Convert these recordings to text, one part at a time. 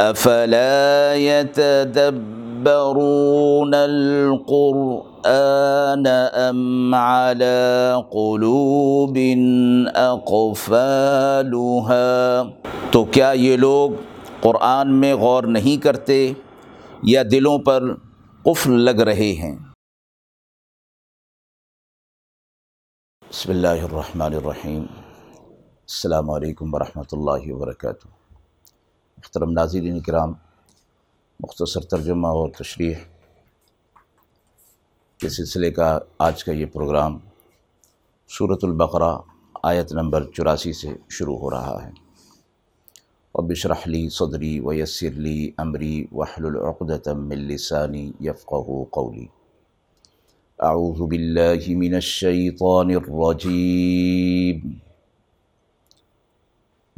افلا يتدبرون القرآن ام على قلوب اقفالها تو کیا یہ لوگ قرآن میں غور نہیں کرتے یا دلوں پر قفل لگ رہے ہیں؟ بسم اللہ الرحمن الرحیم۔ السلام علیکم ورحمۃ اللہ وبرکاتہ۔ محترم ناظرین کرام، مختصر ترجمہ اور تشریح کے سلسلے کا آج کا یہ پروگرام صورت البقرہ آیت نمبر چوراسی سے شروع ہو رہا ہے۔ اب اشرح لی صدری ویسر لی امری وحل العقدۃ من لسانی یفقہ قولی۔ اعوذ باللہ من الشیطان الرجیم۔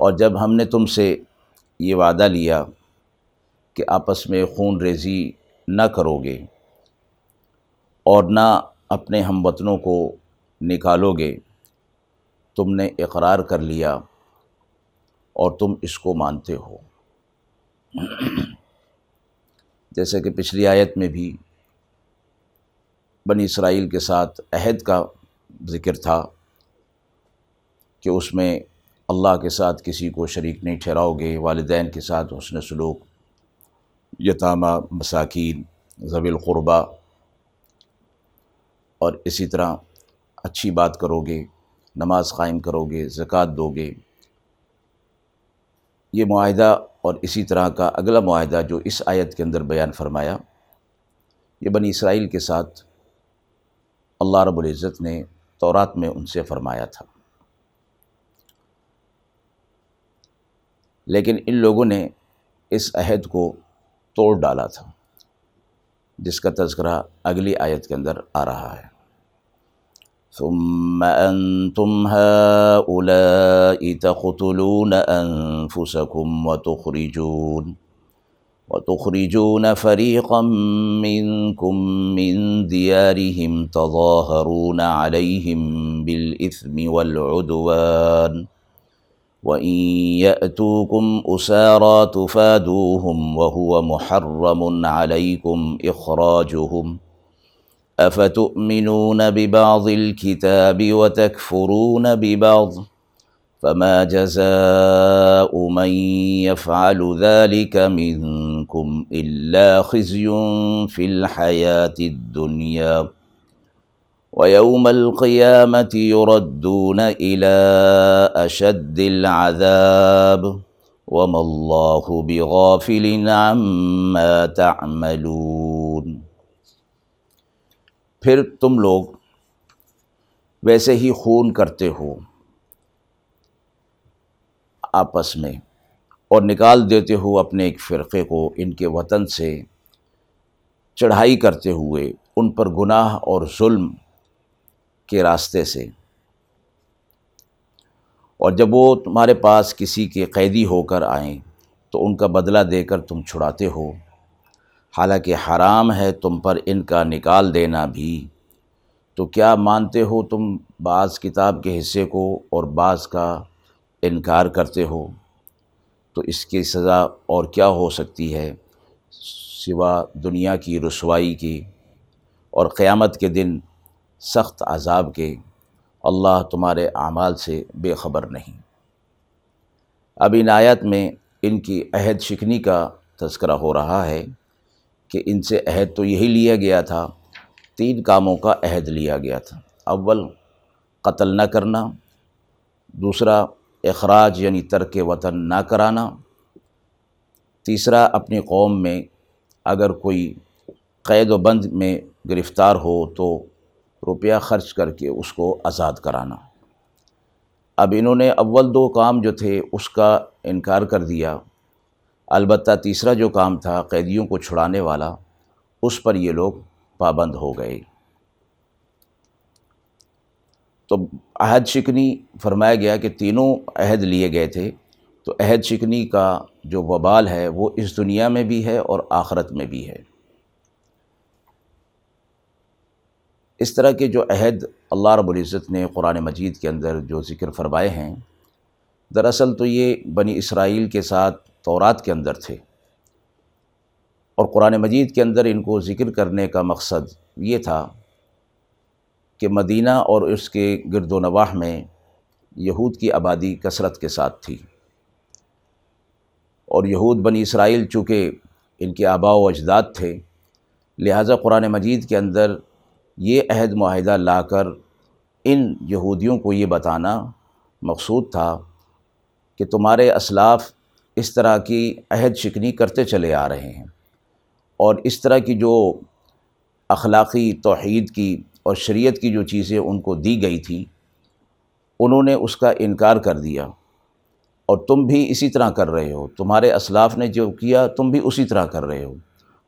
اور جب ہم نے تم سے یہ وعدہ لیا کہ آپس میں خون ریزی نہ کرو گے اور نہ اپنے ہم وطنوں کو نکالو گے، تم نے اقرار کر لیا اور تم اس کو مانتے ہو۔ جیسے کہ پچھلی آیت میں بھی بنی اسرائیل کے ساتھ عہد کا ذکر تھا کہ اس میں اللہ کے ساتھ کسی کو شریک نہیں ٹھہراؤ گے، والدین کے ساتھ حسن سلوک، یتامہ، مساکین ضوی القربہ اور اسی طرح اچھی بات کرو گے، نماز قائم کرو گے، زکوٰۃ دو گے۔ یہ معاہدہ اور اسی طرح کا اگلا معاہدہ جو اس آیت کے اندر بیان فرمایا، یہ بنی اسرائیل کے ساتھ اللہ رب العزت نے تورات میں ان سے فرمایا تھا۔ لیکن ان لوگوں نے اس عہد کو توڑ ڈالا تھا، جس کا تذکرہ اگلی آیت کے اندر آ رہا ہے۔ ثم أنتم هؤلاء تقتلون أنفسكم وتخرجون وتخرجون فريقا منكم من ديارهم تظاهرون عليهم بالإثم والعدوان وإن يأتوكم أسارى تفادوهم وهو محرم عليكم إخراجهم ۖ افتؤمنون ببعض الكتاب وتكفرون ببعض فما جزاء من يفعل ذلك منكم إلا خزي في الحياة الدنيا ويوم القيامة يردون إلى أشد العذاب وما الله بغافل عما تعملون پھر تم لوگ ویسے ہی خون کرتے ہو آپس میں اور نکال دیتے ہو اپنے ایک فرقے کو، ان کے وطن سے چڑھائی کرتے ہوئے، ان پر گناہ اور ظلم کے راستے سے۔ اور جب وہ تمہارے پاس کسی کے قیدی ہو کر آئیں، تو ان کا بدلہ دے کر تم چھڑاتے ہو۔ حالانکہ حرام ہے تم پر ان کا نکال دینا بھی۔ تو کیا مانتے ہو تم بعض کتاب کے حصے کو اور بعض کا انکار کرتے ہو؟ تو اس کی سزا اور کیا ہو سکتی ہے سوا دنیا کی رسوائی کی۔ اور قیامت کے دن سخت عذاب کے اللہ تمہارے اعمال سے بے خبر نہیں۔ اب ان آیت میں ان کی عہد شکنی کا تذکرہ ہو رہا ہے کہ ان سے عہد تو یہی لیا گیا تھا، تین کاموں کا عہد لیا گیا تھا۔ اول، قتل نہ کرنا۔ دوسرا، اخراج یعنی ترک وطن نہ کرانا۔ تیسرا، اپنی قوم میں اگر کوئی قید و بند میں گرفتار ہو تو روپیہ خرچ کر کے اس کو آزاد کرانا۔ اب انہوں نے اول دو کام جو تھے اس کا انکار کر دیا۔ البتہ تیسرا جو کام تھا قیدیوں کو چھڑانے والا، اس پر یہ لوگ پابند ہو گئے۔ تو عہد شکنی فرمایا گیا کہ تینوں عہد لیے گئے تھے۔ تو عہد شکنی کا جو وبال ہے وہ اس دنیا میں بھی ہے اور آخرت میں بھی ہے۔ اس طرح کے جو عہد اللہ رب العزت نے قرآن مجید کے اندر جو ذکر فرمائے ہیں، دراصل تو یہ بنی اسرائیل کے ساتھ تورات کے اندر تھے۔ اور قرآن مجید کے اندر ان کو ذکر کرنے کا مقصد یہ تھا کہ مدینہ اور اس کے گرد و نواح میں یہود کی آبادی کثرت کے ساتھ تھی۔ اور یہود بنی اسرائیل چونکہ ان کے آبا و اجداد تھے، لہٰذا قرآن مجید کے اندر یہ عہد معاہدہ لا کر ان یہودیوں کو یہ بتانا مقصود تھا کہ تمہارے اسلاف اس طرح کی عہد شکنی کرتے چلے آ رہے ہیں اور اس طرح کی جو اخلاقی توحید کی اور شریعت کی جو چیزیں ان کو دی گئی تھی، انہوں نے اس کا انکار کر دیا۔ اور تم بھی اسی طرح کر رہے ہو۔ تمہارے اسلاف نے جو کیا، تم بھی اسی طرح کر رہے ہو۔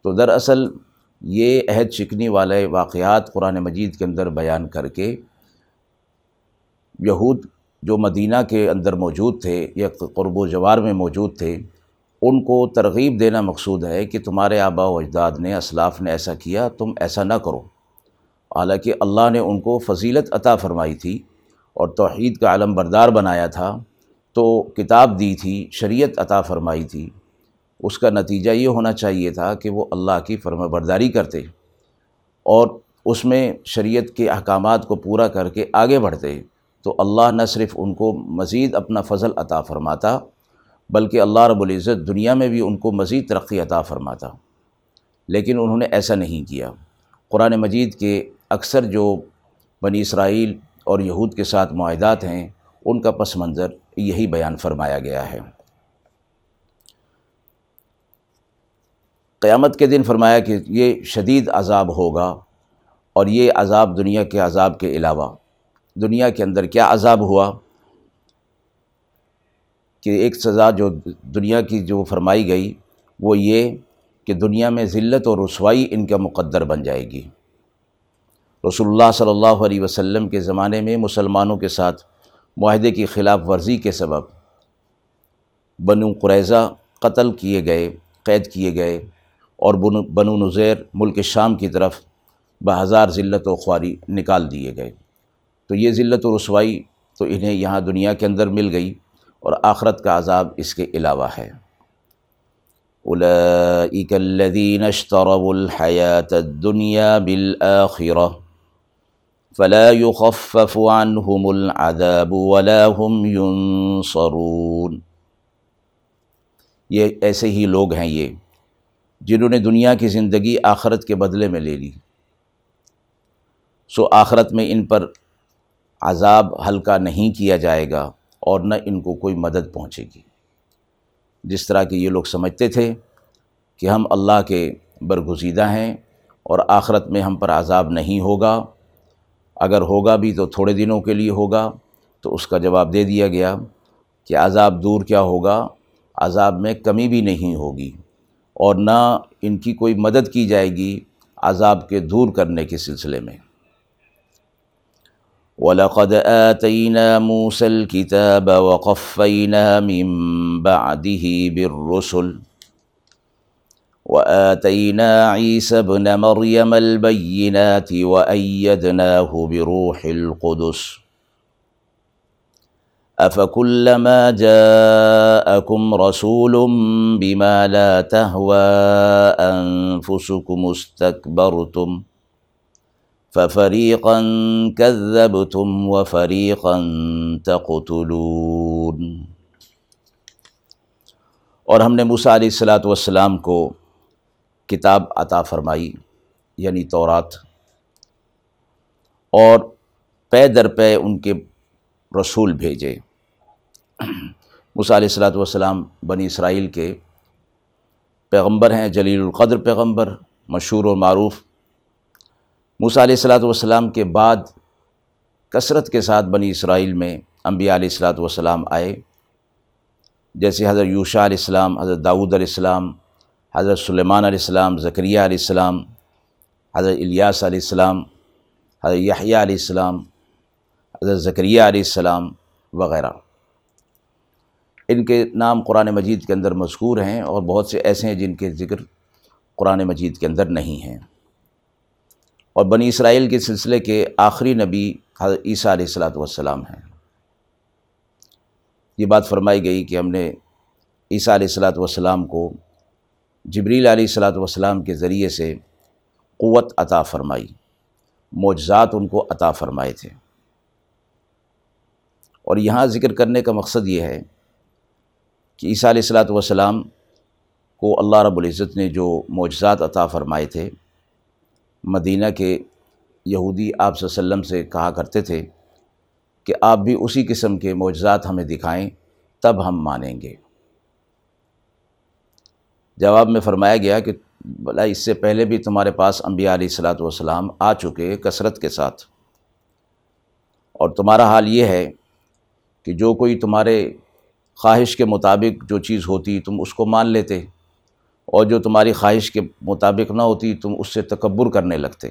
تو دراصل یہ عہد شکنی والے واقعات قرآن مجید کے اندر بیان کر کے یہود جو مدینہ کے اندر موجود تھے یا قرب و جوار میں موجود تھے، ان کو ترغیب دینا مقصود ہے کہ تمہارے آبا و اجداد نے، اسلاف نے ایسا کیا، تم ایسا نہ کرو۔ حالانکہ اللہ نے ان کو فضیلت عطا فرمائی تھی اور توحید کا علم بردار بنایا تھا، تو کتاب دی تھی، شریعت عطا فرمائی تھی۔ اس کا نتیجہ یہ ہونا چاہیے تھا کہ وہ اللہ کی فرم برداری کرتے اور اس میں شریعت کے احکامات کو پورا کر کے آگے بڑھتے تو اللہ نہ صرف ان کو مزید اپنا فضل عطا فرماتا بلکہ اللہ رب العزت دنیا میں بھی ان کو مزید ترقی عطا فرماتا لیکن انہوں نے ایسا نہیں کیا۔ قرآن مجید کے اکثر جو بنی اسرائیل اور یہود کے ساتھ معاہدات ہیں، ان کا پس منظر یہی بیان فرمایا گیا ہے۔ قیامت کے دن فرمایا کہ یہ شدید عذاب ہوگا اور یہ عذاب دنیا کے عذاب کے علاوہ، دنیا کے اندر کیا عذاب ہوا؟ کہ ایک سزا جو دنیا کی جو فرمائی گئی، وہ یہ کہ دنیا میں ذلت اور رسوائی ان کا مقدر بن جائے گی۔ رسول اللہ صلی اللہ علیہ وسلم کے زمانے میں مسلمانوں کے ساتھ معاہدے کی خلاف ورزی کے سبب بنو قریضہ قتل کیے گئے، قید کیے گئے۔ اور بنو نظیر ملک شام کی طرف بہزار ذلت و خواری نکال دیے گئے۔ تو یہ ذلت و رسوائی تو انہیں یہاں دنیا کے اندر مل گئی اور آخرت کا عذاب اس کے علاوہ ہے۔ الذين اشتروا الحياة الدنيا بالآخرة فلا يخفف عنهم العذاب ولا هم ينصرون یہ ایسے ہی لوگ ہیں یہ۔ جنہوں نے دنیا کی زندگی آخرت کے بدلے میں لے لی۔ سو آخرت میں ان پر عذاب ہلکا نہیں کیا جائے گا اور نہ ان کو کوئی مدد پہنچے گی۔ جس طرح کہ یہ لوگ سمجھتے تھے کہ ہم اللہ کے برگزیدہ ہیں اور آخرت میں ہم پر عذاب نہیں ہوگا، اگر ہوگا بھی تو تھوڑے دنوں کے لیے ہوگا، تو اس کا جواب دے دیا گیا کہ عذاب دور کیا ہوگا، عذاب میں کمی بھی نہیں ہوگی۔ اور نہ ان کی کوئی مدد کی جائے گی عذاب کے دور کرنے کے سلسلے میں۔ وَلَقَدْ آتَيْنَا مُوسَى الْكِتَابَ وَقَفَّيْنَا مِن بَعْدِهِ بِالرُّسُلِ وآتينا عيسى ابن مريم البينات وأيدناه بروح القدس أفكلما جاءكم رسول بما لا تهوى أنفسكم استكبرتم ففريقا كذبتم وفريقا تقتلون۔ اور ہم نے موسیٰ علیہ السلاۃ والسلام کو کتاب عطا فرمائی یعنی تورات۔ اور پے در پے ان کے رسول بھیجے۔ علیہ السلاۃ والسلام بنی اسرائیل کے پیغمبر ہیں، جلیل القدر پیغمبر، مشہور و معروف۔ موسیٰ علیہ السلاۃ والسلام کے بعد کثرت کے ساتھ بنی اسرائیل میں انبیاء علیہ السلاۃ والسلام آئے۔ جیسے حضرت یوشا علیہ السلام، حضرت داود علیہ السلام، حضرت سلیمان علیہ السلام ذکریہ علیہ السلام، حضرت الیاس علیہ السلام، حضرت یحییٰ علیہ السلام، حضرت ذکریہ علیہ السلام وغیرہ۔ ان کے نام قرآن مجید کے اندر مذکور ہیں اور بہت سے ایسے ہیں جن کے ذکر قرآن مجید کے اندر نہیں ہیں۔ اور بنی اسرائیل کے سلسلے کے آخری نبی حضرت عیسیٰ علیہ السلاۃ والسلام ہیں۔ یہ بات فرمائی گئی کہ ہم نے عیسیٰ علیہ السلاۃ والسلام کو جبریل علیہ السلاۃ والسلام کے ذریعے سے قوت عطا فرمائی، معجزات ان کو عطا فرمائے تھے۔ اور یہاں ذکر کرنے کا مقصد یہ ہے کہ عیسیٰ علیہ السلاۃ والسلام کو اللہ رب العزت نے جو معجزات عطا فرمائے تھے، مدینہ کے یہودی آپ صلی اللہ علیہ وسلم سے کہا کرتے تھے کہ آپ بھی اسی قسم کے معجزات ہمیں دکھائیں، تب ہم مانیں گے۔ جواب میں فرمایا گیا کہ بلا اس سے پہلے بھی تمہارے پاس انبیاء علیہ السلاۃ والسلام آ چکے کثرت کے ساتھ۔ اور تمہارا حال یہ ہے کہ جو کوئی تمہارے خواہش کے مطابق جو چیز ہوتی تم اس کو مان لیتے اور جو تمہاری خواہش کے مطابق نہ ہوتی تم اس سے تکبر کرنے لگتے۔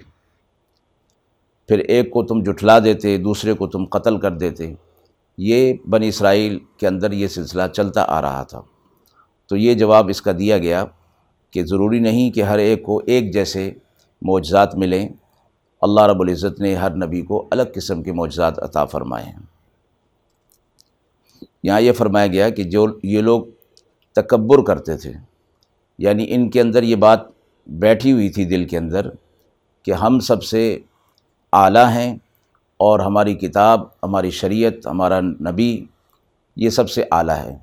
پھر ایک کو تم جٹھلا دیتے، دوسرے کو تم قتل کر دیتے۔ یہ بنی اسرائیل کے اندر یہ سلسلہ چلتا آ رہا تھا۔ تو یہ جواب اس کا دیا گیا کہ ضروری نہیں کہ ہر ایک کو ایک جیسے معجزات ملیں۔ اللہ رب العزت نے ہر نبی کو الگ قسم کے معجزات عطا فرمائے ہیں۔ یہاں یہ فرمایا گیا کہ جو یہ لوگ تکبر کرتے تھے یعنی ان کے اندر یہ بات بیٹھی ہوئی تھی دل کے اندر کہ ہم سب سے اعلیٰ ہیں اور ہماری کتاب، ہماری شریعت، ہمارا نبی یہ سب سے اعلیٰ ہے۔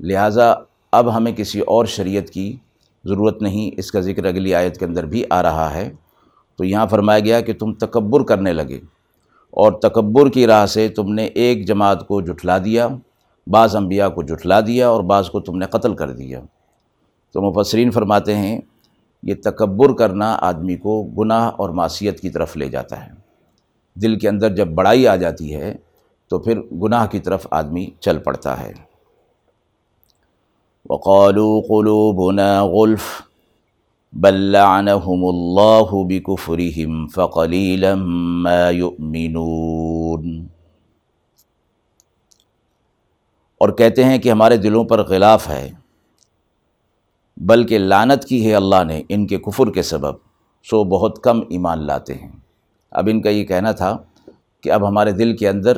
لہٰذا اب ہمیں کسی اور شریعت کی ضرورت نہیں، اس کا ذکر اگلی آیت کے اندر بھی آ رہا ہے۔ تو یہاں فرمایا گیا کہ تم تکبر کرنے لگے اور تکبر کی راہ سے تم نے ایک جماعت کو جٹھلا دیا۔ بعض انبیاء کو جٹھلا دیا اور بعض کو تم نے قتل کر دیا۔ تو مفسرین فرماتے ہیں، یہ تکبر کرنا آدمی کو گناہ اور معصیت کی طرف لے جاتا ہے۔ دل کے اندر جب بڑائی آ جاتی ہے، تو پھر گناہ کی طرف آدمی چل پڑتا ہے۔ وقالوا قلوبنا غلف، بل لعنهم الله بكفرهم فقليلا ما يؤمنون۔ اور کہتے ہیں کہ ہمارے دلوں پر غلاف ہے، بلکہ لانت کی ہے اللہ نے ان کے کفر کے سبب، سو بہت کم ایمان لاتے ہیں۔ اب ان کا یہ کہنا تھا کہ اب ہمارے دل کے اندر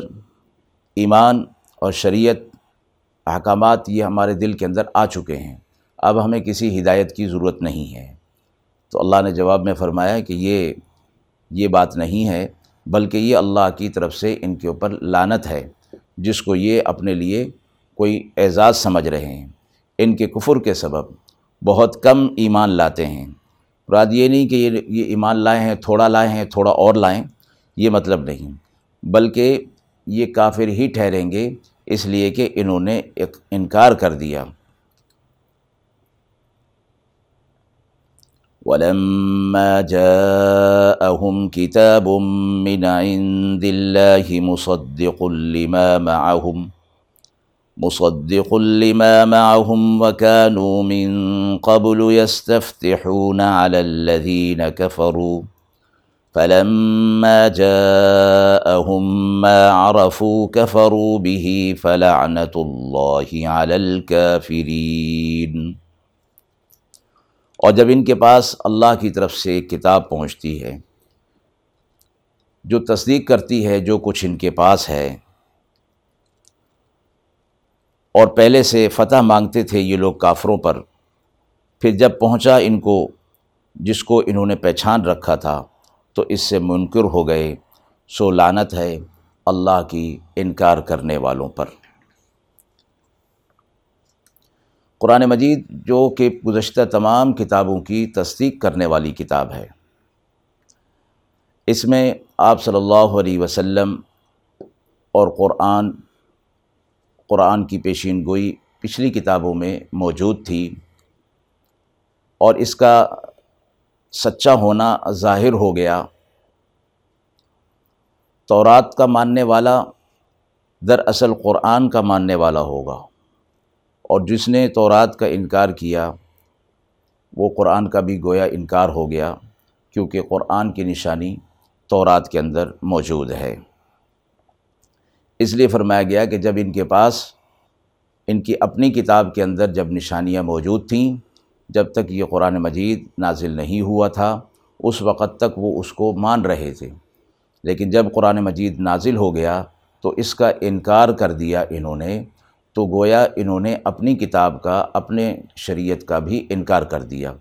ایمان اور شریعت، احکامات یہ ہمارے دل کے اندر آ چکے ہیں۔ اب ہمیں کسی ہدایت کی ضرورت نہیں ہے۔ تو اللہ نے جواب میں فرمایا کہ یہ یہ بات نہیں ہے، بلکہ یہ اللہ کی طرف سے ان کے اوپر لانت ہے، جس کو یہ اپنے لیے کوئی اعزاز سمجھ رہے ہیں۔ ان کے کفر کے سبب بہت کم ایمان لاتے ہیں۔ مراد یہ نہیں کہ یہ یہ ایمان لائے ہیں، تھوڑا لائے ہیں، تھوڑا اور لائیں، یہ مطلب نہیں۔ بلکہ یہ کافر ہی ٹھہریں گے، اس لیے کہ انہوں نے ایک انکار کر دیا۔ وَلَمَّا جَاءَهُمْ كِتَابٌ مِّنْ عِندِ اللَّهِ مُصَدِّقٌ لِمَا مَعَهُمْ مُصَدِّقٌ لِمَا مَعَهُمْ وَكَانُوا مِن قَبْلُ يَسْتَفْتِحُونَ عَلَى الَّذِينَ كَفَرُوا. فلما جاءهم ما عرفوا كفروا به فلعنة الله على الكافرين. اور جب ان کے پاس اللہ کی طرف سے ایک کتاب پہنچتی ہے، جو تصدیق کرتی ہے جو کچھ ان کے پاس ہے اور پہلے سے فتح مانگتے تھے یہ لوگ کافروں پر۔ پھر جب پہنچا ان کو، جس کو انہوں نے پہچان رکھا تھا، تو اس سے منکر ہو گئے۔ سو لانت ہے اللہ کی انکار کرنے والوں پر۔ قرآن مجید جو کہ گزشتہ تمام کتابوں کی تصدیق کرنے والی کتاب ہے۔ اس میں آپ صلی اللہ علیہ وسلم اور قرآن قرآن کی پیشین گوئی پچھلی کتابوں میں موجود تھی اور اس کا سچا ہونا ظاہر ہو گیا۔ تورات کا ماننے والا دراصل قرآن کا ماننے والا ہوگا۔ اور جس نے تورات کا انکار کیا، وہ قرآن کا بھی گویا انکار ہو گیا، کیونکہ قرآن کی نشانی تورات کے اندر موجود ہے۔ اس لیے فرمایا گیا کہ جب ان کے پاس ان کی اپنی کتاب کے اندر جب نشانیاں موجود تھیں، جب تک یہ قرآن مجید نازل نہیں ہوا تھا، اس وقت تک وہ اس کو مان رہے تھے۔ لیکن جب قرآن مجید نازل ہو گیا تو اس کا انکار کر دیا انہوں نے، تو گویا انہوں نے اپنی کتاب کا، اپنے شریعت کا بھی انکار کر دیا۔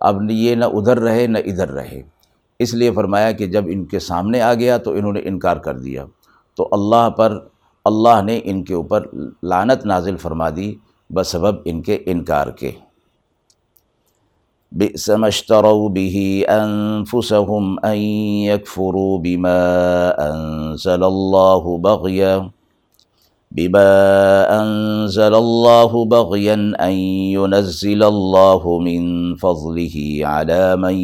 اب یہ نہ ادھر رہے، نہ ادھر رہے۔ اس لیے فرمایا کہ جب ان کے سامنے آ گیا تو انہوں نے انکار کر دیا۔ تو اللہ پر اللہ نے ان کے اوپر لانت نازل فرما دی، بسبب ان کے انکار کے۔ بئس ما اشتروا به انفسهم ان يكفروا بما انزل الله بغيا بما انزل الله بغيا ان ينزل الله من فضله على من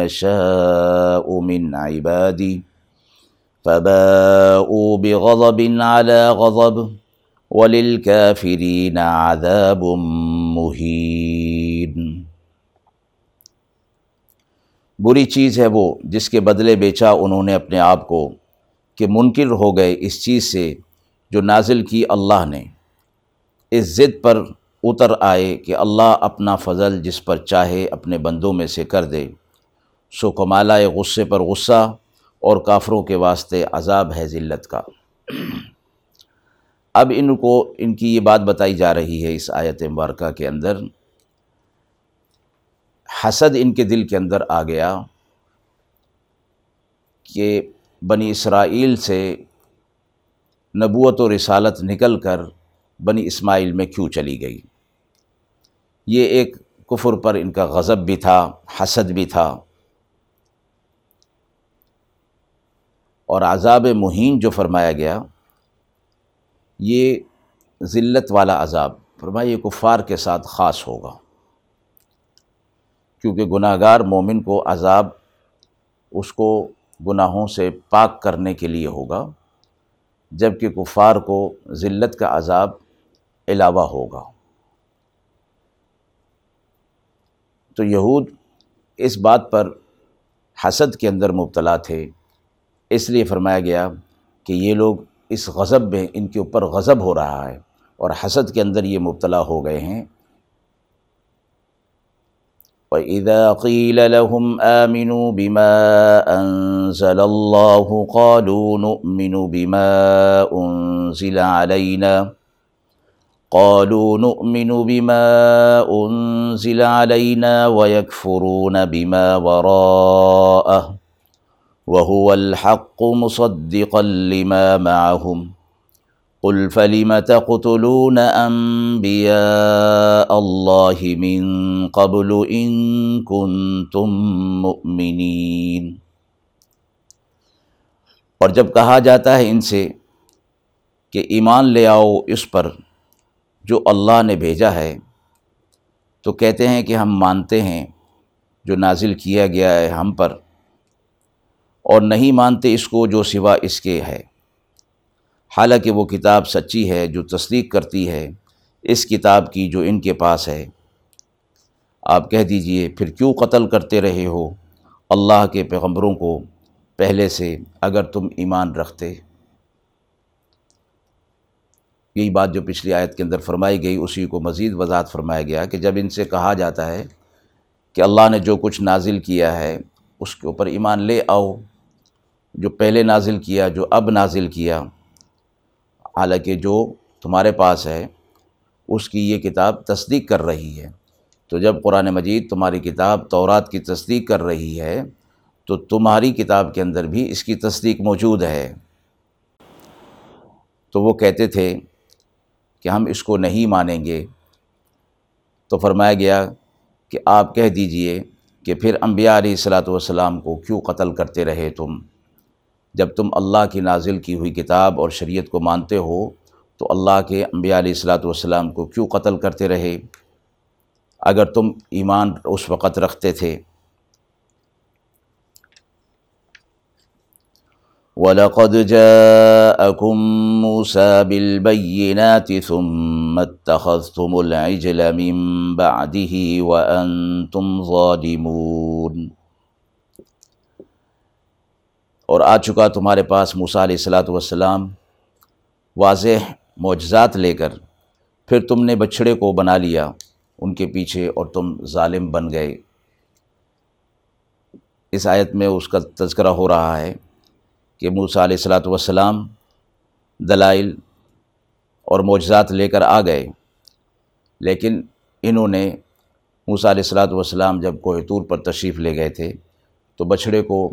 يشاء من عباده فباءوا بغضب على غضب وللكافرين عذاب مهين۔ بری چیز ہے وہ جس کے بدلے بیچا انہوں نے اپنے آپ کو کہ منکر ہو گئے اس چیز سے جو نازل کی اللہ نے۔ اس ضد پر اتر آئے کہ اللہ اپنا فضل جس پر چاہے اپنے بندوں میں سے کر دے۔ سو کمالہ غصے پر غصہ اور کافروں کے واسطے عذاب ہے ذلت کا۔ اب ان کو ان کی یہ بات بتائی جا رہی ہے اس آیت مبارکہ کے اندر۔ حسد ان کے دل کے اندر آ گیا کہ بنی اسرائیل سے نبوت و رسالت نکل کر بنی اسماعیل میں کیوں چلی گئی؟ یہ ایک کفر پر ان کا غضب بھی تھا، حسد بھی تھا۔ اور عذاب مہین جو فرمایا گیا، یہ ذلت والا عذاب، فرمایا یہ کفار کے ساتھ خاص ہوگا۔ کیونکہ گناہ گار مومن کو عذاب اس کو گناہوں سے پاک کرنے کے لیے ہوگا جبکہ کفار کو ذلت کا عذاب علاوہ ہوگا۔ تو یہود اس بات پر حسد کے اندر مبتلا تھے۔ اس لیے فرمایا گیا کہ یہ لوگ اس غضب میں، ان کے اوپر غضب ہو رہا ہے اور حسد کے اندر یہ مبتلا ہو گئے ہیں۔ وَإِذَا قِيلَ لَهُمْ آمِنُوا بِمَا أَنزَلَ اللَّهُ قَالُوا نُؤْمِنُ بِمَا أُنزِلَ عَلَيْنَا۔ قَالُوا نُؤْمِنُ بِمَا أُنزِلَ عَلَيْنَا وَيَكْفُرُونَ بِمَا وَرَاءَهُ۔ وَهُوَ الْحَقُّ مُصَدِّقًا لِمَا مَعَهُمْ. قل فلم تقتلون انبیاء اللہ من قبل ان کنتم مؤمنین اور جب کہا جاتا ہے ان سے کہ ایمان لے آؤ اس پر جو اللہ نے بھیجا ہے، تو کہتے ہیں کہ ہم مانتے ہیں جو نازل کیا گیا ہے ہم پر۔ اور نہیں مانتے اس کو جو سوا اس کے ہے۔ حالانکہ وہ کتاب سچی ہے جو تصدیق کرتی ہے، اس کتاب کی جو ان کے پاس ہے۔ آپ کہہ دیجیے، پھر کیوں قتل کرتے رہے ہو؟ اللہ کے پیغمبروں کو پہلے سے اگر تم ایمان رکھتے۔ یہی بات جو پچھلی آیت کے اندر فرمائی گئی، اسی کو مزید وضاحت فرمایا گیا کہ جب ان سے کہا جاتا ہے کہ اللہ نے جو کچھ نازل کیا ہے، اس کے اوپر ایمان لے آؤ۔ جو پہلے نازل کیا، جو اب نازل کیا، حالانکہ جو تمہارے پاس ہے، اس کی یہ کتاب تصدیق کر رہی ہے۔ تو جب قرآن مجید تمہاری کتاب تورات کی تصدیق کر رہی ہے، تو تمہاری کتاب کے اندر بھی اس کی تصدیق موجود ہے۔ تو وہ کہتے تھے کہ ہم اس کو نہیں مانیں گے۔ تو فرمایا گیا کہ آپ کہہ دیجیے کہ پھر انبیاء علیہ الصلاۃ والسلام کو کیوں قتل کرتے رہے تم؟ جب تم اللہ کی نازل کی ہوئی کتاب اور شریعت کو مانتے ہو، تو اللہ کے انبیاء علیہ الصلاۃ والسلام کو کیوں قتل کرتے رہے؟ اگر تم ایمان اس وقت رکھتے تھے۔ وَلَقَدْ جَاءَكُم مُوسَى بِالْبَيِّنَاتِ ثُمَّ اتَّخَذْتُمُ الْعِجْلَ مِن بَعْدِهِ وَأَنْتُمْ ظَالِمُونَ۔ اور آ چکا تمہارے پاس موسیٰ علیہ السلاۃ والسلام واضح معجزات لے کر۔ پھر تم نے بچھڑے کو بنا لیا، ان کے پیچھے اور تم ظالم بن گئے۔ اس آیت میں اس کا تذکرہ ہو رہا ہے کہ موسیٰ علیہ السلاۃ والسلام دلائل اور معجزات لے کر آ گئے۔ لیکن انہوں نے موسیٰ علیہ السلاۃ والسلام جب کوہ طور پر تشریف لے گئے تھے تو بچھڑے کو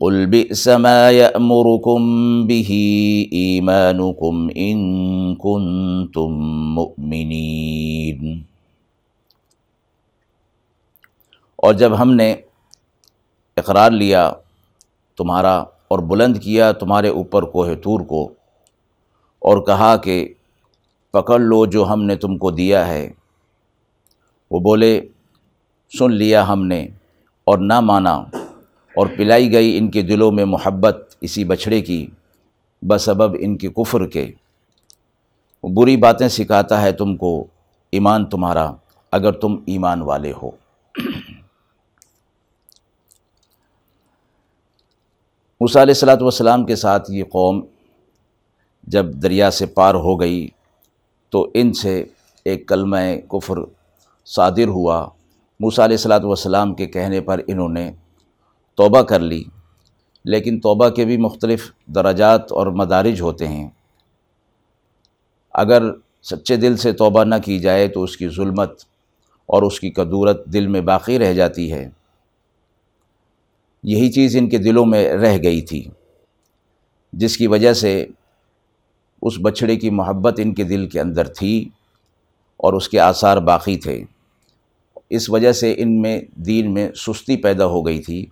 قل بئس ما يأمركم به إيمانكم إن كنتم مؤمنين۔ اور جب ہم نے اقرار لیا تمہارا اور بلند کیا تمہارے اوپر کوہ طور کو اور کہا کہ پکڑ لو جو ہم نے تم کو دیا ہے، وہ بولے، سن لیا ہم نے اور نہ مانا۔ اور پلائی گئی ان کے دلوں میں محبت اسی بچھڑے کی، بسبب ان کے کفر کے۔ بری باتیں سکھاتا ہے تم کو ایمان تمہارا، اگر تم ایمان والے ہو۔ موسیٰ علیہ السلاۃ والسلام کے ساتھ یہ قوم جب دریا سے پار ہو گئی تو ان سے ایک کلمہ کفر صادر ہوا۔ موسیٰ علیہ السلاۃ والسلام کے کہنے پر انہوں نے توبہ کر لی، لیکن توبہ کے بھی مختلف درجات اور مدارج ہوتے ہیں۔ اگر سچے دل سے توبہ نہ کی جائے تو اس کی ظلمت اور اس کی قدورت دل میں باقی رہ جاتی ہے۔ یہی چیز ان کے دلوں میں رہ گئی تھی، جس کی وجہ سے اس بچھڑے کی محبت ان کے دل کے اندر تھی اور اس کے آثار باقی تھے۔ اس وجہ سے ان میں دین میں سستی پیدا ہو گئی تھی۔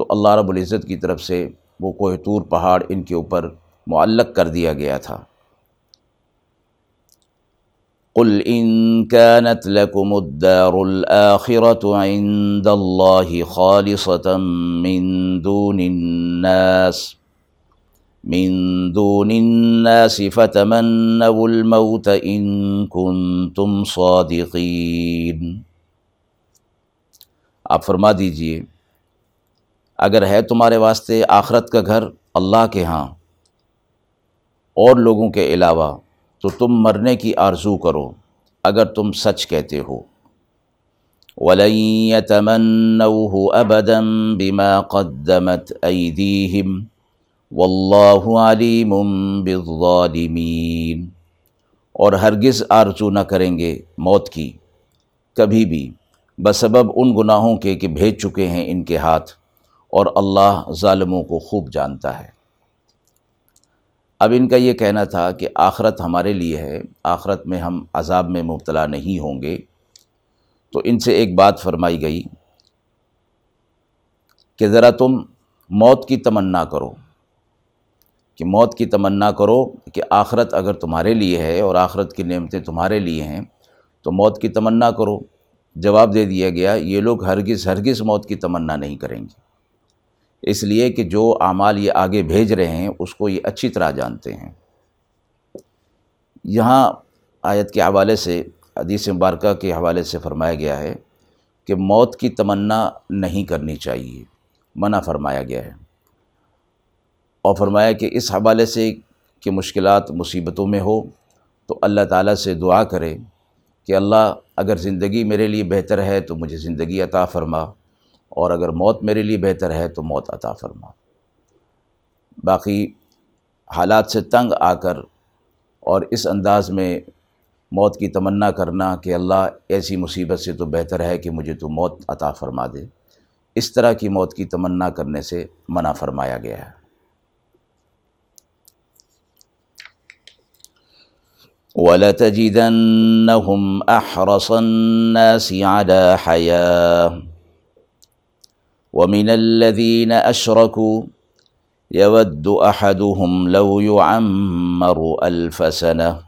تو اللہ رب العزت کی طرف سے وہ کوہ طور پہاڑ ان کے اوپر معلق کر دیا گیا تھا۔ قل ان كانت لكم الدار الاخره عند الله خالصه من دون الناس، من دون الناس فتمنوا الموت ان كنتم صادقين۔ آپ فرما دیجیے اگر ہے تمہارے واسطے آخرت کا گھر اللہ کے ہاں اور لوگوں کے علاوہ، تو تم مرنے کی آرزو کرو، اگر تم سچ کہتے ہو۔ وَلَن يَتَمَنَّوْهُ أَبَدًا بِمَا قَدَّمَتْ أَيْدِيهِمْ وَاللَّهُ عَلِيمٌ بِالظَّالِمِينَ۔ اور ہرگز آرزو نہ کریں گے موت کی۔ کبھی بھی، بسبب ان گناہوں کے کہ بھیج چکے ہیں ان کے ہاتھ۔ اور اللہ ظالموں کو خوب جانتا ہے۔ اب ان کا یہ کہنا تھا کہ آخرت ہمارے لیے ہے، آخرت میں ہم عذاب میں مبتلا نہیں ہوں گے۔ تو ان سے ایک بات فرمائی گئی کہ ذرا تم موت کی تمنا کرو۔ کہ موت کی تمنا کرو کہ آخرت اگر تمہارے لیے ہے اور آخرت کی نعمتیں تمہارے لیے ہیں، تو موت کی تمنا کرو۔ جواب دے دیا گیا، یہ لوگ ہرگز ہرگز موت کی تمنا نہیں کریں گے۔ اس لیے کہ جو اعمال یہ آگے بھیج رہے ہیں، اس کو یہ اچھی طرح جانتے ہیں۔ یہاں آیت کے حوالے سے، حدیث مبارکہ کے حوالے سے فرمایا گیا ہے کہ موت کی تمنا نہیں کرنی چاہیے۔ منع فرمایا گیا ہے۔ اور فرمایا کہ اس حوالے سے کہ مشکلات مصیبتوں میں ہو، تو اللہ تعالیٰ سے دعا کرے کہ اللہ، اگر زندگی میرے لیے بہتر ہے تو مجھے زندگی عطا فرما۔ اور اگر موت میرے لیے بہتر ہے تو موت عطا فرما۔ باقی حالات سے تنگ آ کر اور اس انداز میں موت کی تمنا کرنا کہ اللہ ایسی مصیبت سے تو بہتر ہے کہ مجھے تو موت عطا فرما دے۔ اس طرح کی موت کی تمنا کرنے سے منع فرمایا گیا ہے۔ وَلَتَجِدَنَّهُمْ أَحْرَصَ النَّاسِ عَلَى حَيَاهُ وَمِنَ الَّذِينَ أَشْرَكُوا يَوَدُّ أَحَدُهُمْ لَوْ يُعَمَّرُ أَلْفَ سَنَةٍ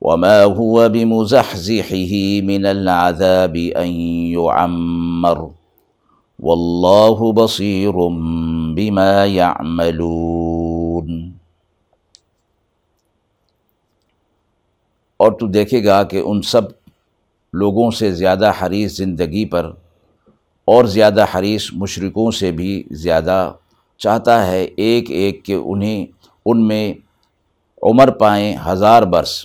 وَمَا هُوَ بِمُزَحْزِحِهِ مِنَ الْعَذَابِ أَن يُعَمَّرَ وَاللَّهُ بَصِيرٌ بِمَا يَعْمَلُونَ اور تو دیکھے گا کہ ان سب لوگوں سے زیادہ حریص زندگی پر اور زیادہ حریص مشرقوں سے بھی زیادہ چاہتا ہے ایک ایک کہ انہیں ان میں عمر پائیں ہزار برس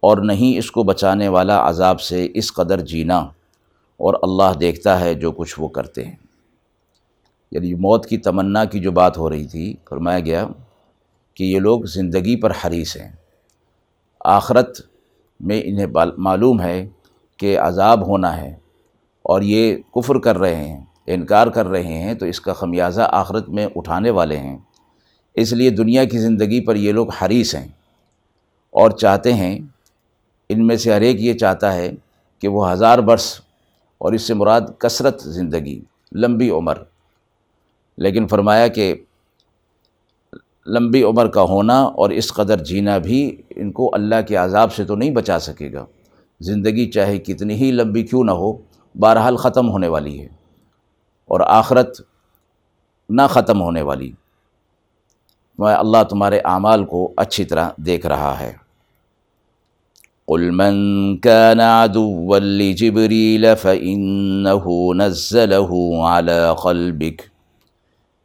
اور نہیں اس کو بچانے والا عذاب سے اس قدر جینا اور اللہ دیکھتا ہے جو کچھ وہ کرتے ہیں۔ یعنی موت کی تمنا کی جو بات ہو رہی تھی، فرمایا گیا کہ یہ لوگ زندگی پر حریص ہیں۔ آخرت میں انہیں معلوم ہے کہ عذاب ہونا ہے۔ اور یہ کفر کر رہے ہیں، انکار کر رہے ہیں، تو اس کا خمیازہ آخرت میں اٹھانے والے ہیں۔ اس لیے دنیا کی زندگی پر یہ لوگ حریص ہیں اور چاہتے ہیں، ان میں سے ہر ایک یہ چاہتا ہے کہ وہ ہزار برس اور اس سے مراد کثرت زندگی، لمبی عمر۔ لیکن فرمایا کہ لمبی عمر کا ہونا اور اس قدر جینا بھی ان کو اللہ کے عذاب سے تو نہیں بچا سکے گا۔ زندگی چاہے کتنی ہی لمبی کیوں نہ ہو بہرحال ختم ہونے والی ہے اور آخرت نہ ختم ہونے والی۔ میں اللہ تمہارے اعمال کو اچھی طرح دیکھ رہا ہے۔ قل من كان عدوا لجبريل فإنه نزله على قلبك،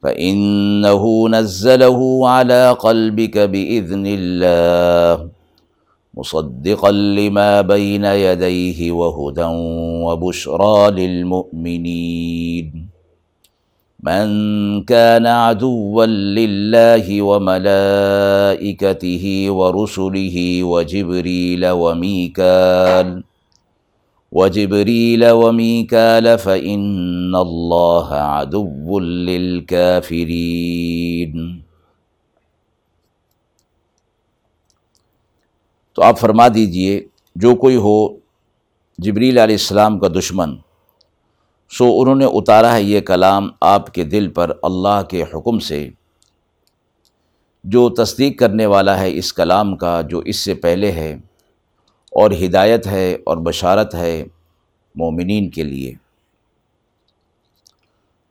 فإنه نزله على قلبك بإذن الله۔ مصدقا لما بين يديه وهدى وبشرى للمؤمنين. من كان عدوا لله وملائكته ورسله وجبريل وميكال وجبريل وميكال فإن الله عدو للكافرين. تو آپ فرما دیجیے، جو کوئی ہو جبریل علیہ السلام کا دشمن، سو انہوں نے اتارا ہے یہ کلام آپ کے دل پر اللہ کے حکم سے۔ جو تصدیق کرنے والا ہے اس کلام کا، جو اس سے پہلے ہے، اور ہدایت ہے اور بشارت ہے مومنین کے لیے۔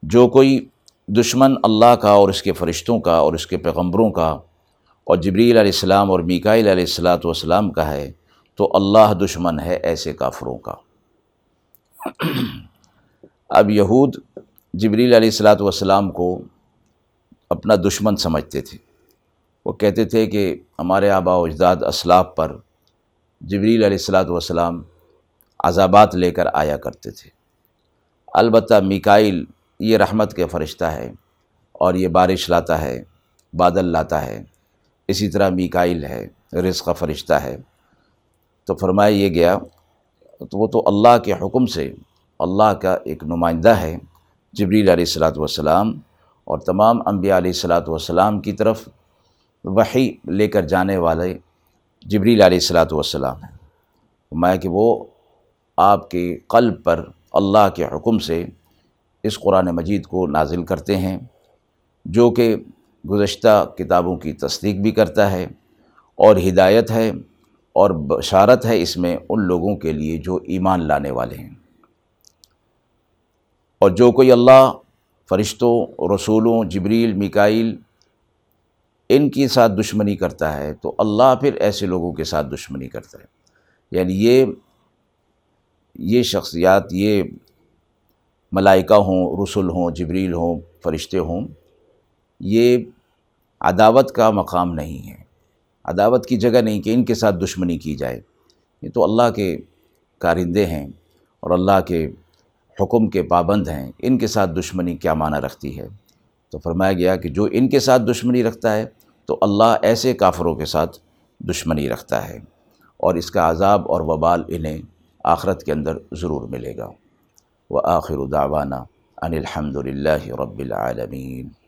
جو کوئی دشمن اللہ کا اور اس کے فرشتوں کا اور اس کے پیغمبروں کا اور جبریل علیہ السلام اور میکائل علیہ السلاۃ والسلام کا ہے، تو اللہ دشمن ہے ایسے کافروں کا۔ اب یہود جبریل علیہ السلاۃ والسلام کو اپنا دشمن سمجھتے تھے۔ وہ کہتے تھے کہ ہمارے آبا و اجداد اسلاف پر جبریل علیہ السلاۃ والسلام عذابات لے کر آیا کرتے تھے۔ البتہ میکائل یہ رحمت کے فرشتہ ہے اور یہ بارش لاتا ہے، بادل لاتا ہے۔ اسی طرح میکائل ہے، رزق کا فرشتہ ہے۔ تو فرمایا یہ گیا، تو وہ تو اللہ کے حکم سے اللہ کا ایک نمائندہ ہے، جبریل علیہ السلاۃ والسلام۔ اور تمام انبیاء علیہ السلاۃ والسلام کی طرف وحی لے کر جانے والے جبریل علیہ السلاۃ والسلام ہیں۔ میں کہ وہ آپ کے قلب پر اللہ کے حکم سے اس قرآن مجید کو نازل کرتے ہیں، جو کہ گزشتہ کتابوں کی تصدیق بھی کرتا ہے اور ہدایت ہے اور بشارت ہے اس میں ان لوگوں کے لیے جو ایمان لانے والے ہیں۔ اور جو کوئی اللہ، فرشتوں، رسولوں، جبریل مکائل ان کے ساتھ دشمنی کرتا ہے تو اللہ پھر ایسے لوگوں کے ساتھ دشمنی کرتا ہے۔ یعنی یہ یہ شخصیات، یہ ملائکہ ہوں، رسول ہوں، جبریل ہوں، فرشتے ہوں یہ عداوت کا مقام نہیں ہے۔ عداوت کی جگہ نہیں کہ ان کے ساتھ دشمنی کی جائے۔ یہ تو اللہ کے کارندے ہیں اور اللہ کے حکم کے پابند ہیں۔ ان کے ساتھ دشمنی کیا معنی رکھتی ہے؟ تو فرمایا گیا کہ جو ان کے ساتھ دشمنی رکھتا ہے، تو اللہ ایسے کافروں کے ساتھ دشمنی رکھتا ہے۔ اور اس کا عذاب اور وبال انہیں آخرت کے اندر ضرور ملے گا۔ وہ آخر داوانہ ان الحمد للہ رب العالمین۔